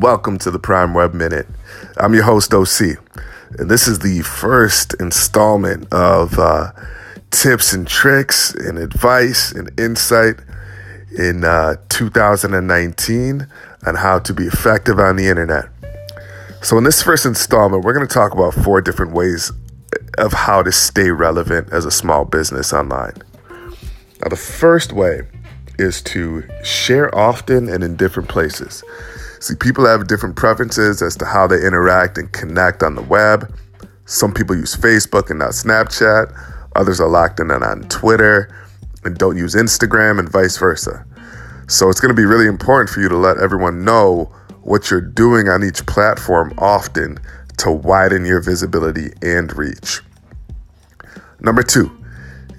Welcome to the Prime Web Minute. I'm your host, OC, and this is the first installment of uh, tips and tricks and advice and insight in uh, 2019 on how to be effective on the internet. So, in this first installment, we're going to talk about four different ways of how to stay relevant as a small business online. Now, the first way is to share often and in different places. See, people have different preferences as to how they interact and connect on the web. Some people use Facebook and not Snapchat. Others are locked in on Twitter and don't use Instagram and vice versa. So it's going to be really important for you to let everyone know what you're doing on each platform often to widen your visibility and reach. Number two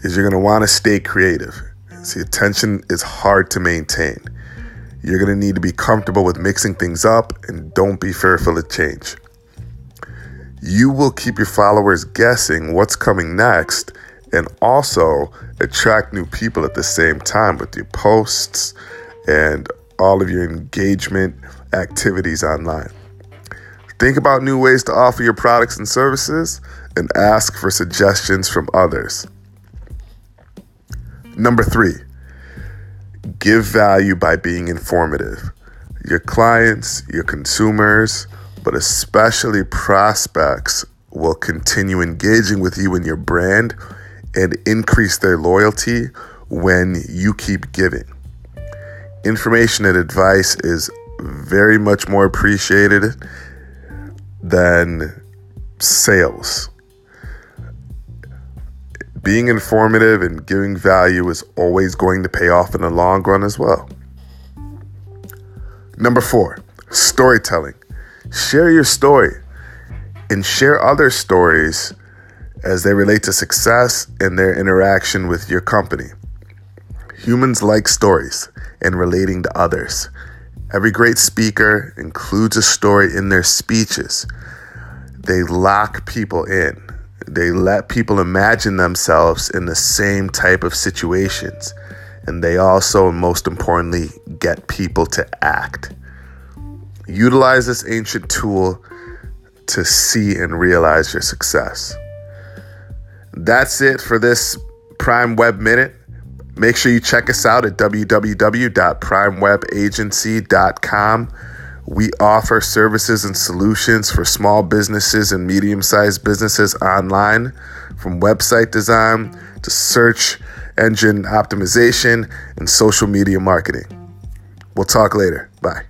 is you're going to want to stay creative. See, attention is hard to maintain. You're going to need to be comfortable with mixing things up and don't be fearful of change. You will keep your followers guessing what's coming next and also attract new people at the same time with your posts and all of your engagement activities online. Think about new ways to offer your products and services and ask for suggestions from others. Number three, give value by being informative. Your clients, your consumers, but especially prospects will continue engaging with you and your brand and increase their loyalty when you keep giving. Information and advice is very much more appreciated than sales. Being informative and giving value is always going to pay off in the long run as well. Number four, storytelling. Share your story and share other stories as they relate to success and their interaction with your company. Humans like stories and relating to others. Every great speaker includes a story in their speeches. They lock people in. They let people imagine themselves in the same type of situations. And they also, most importantly, get people to act. Utilize this ancient tool to see and realize your success. That's it for this Prime Web Minute. Make sure you check us out at www.primewebagency.com. We offer services and solutions for small businesses and medium sized businesses online, from website design to search engine optimization and social media marketing. We'll talk later. Bye.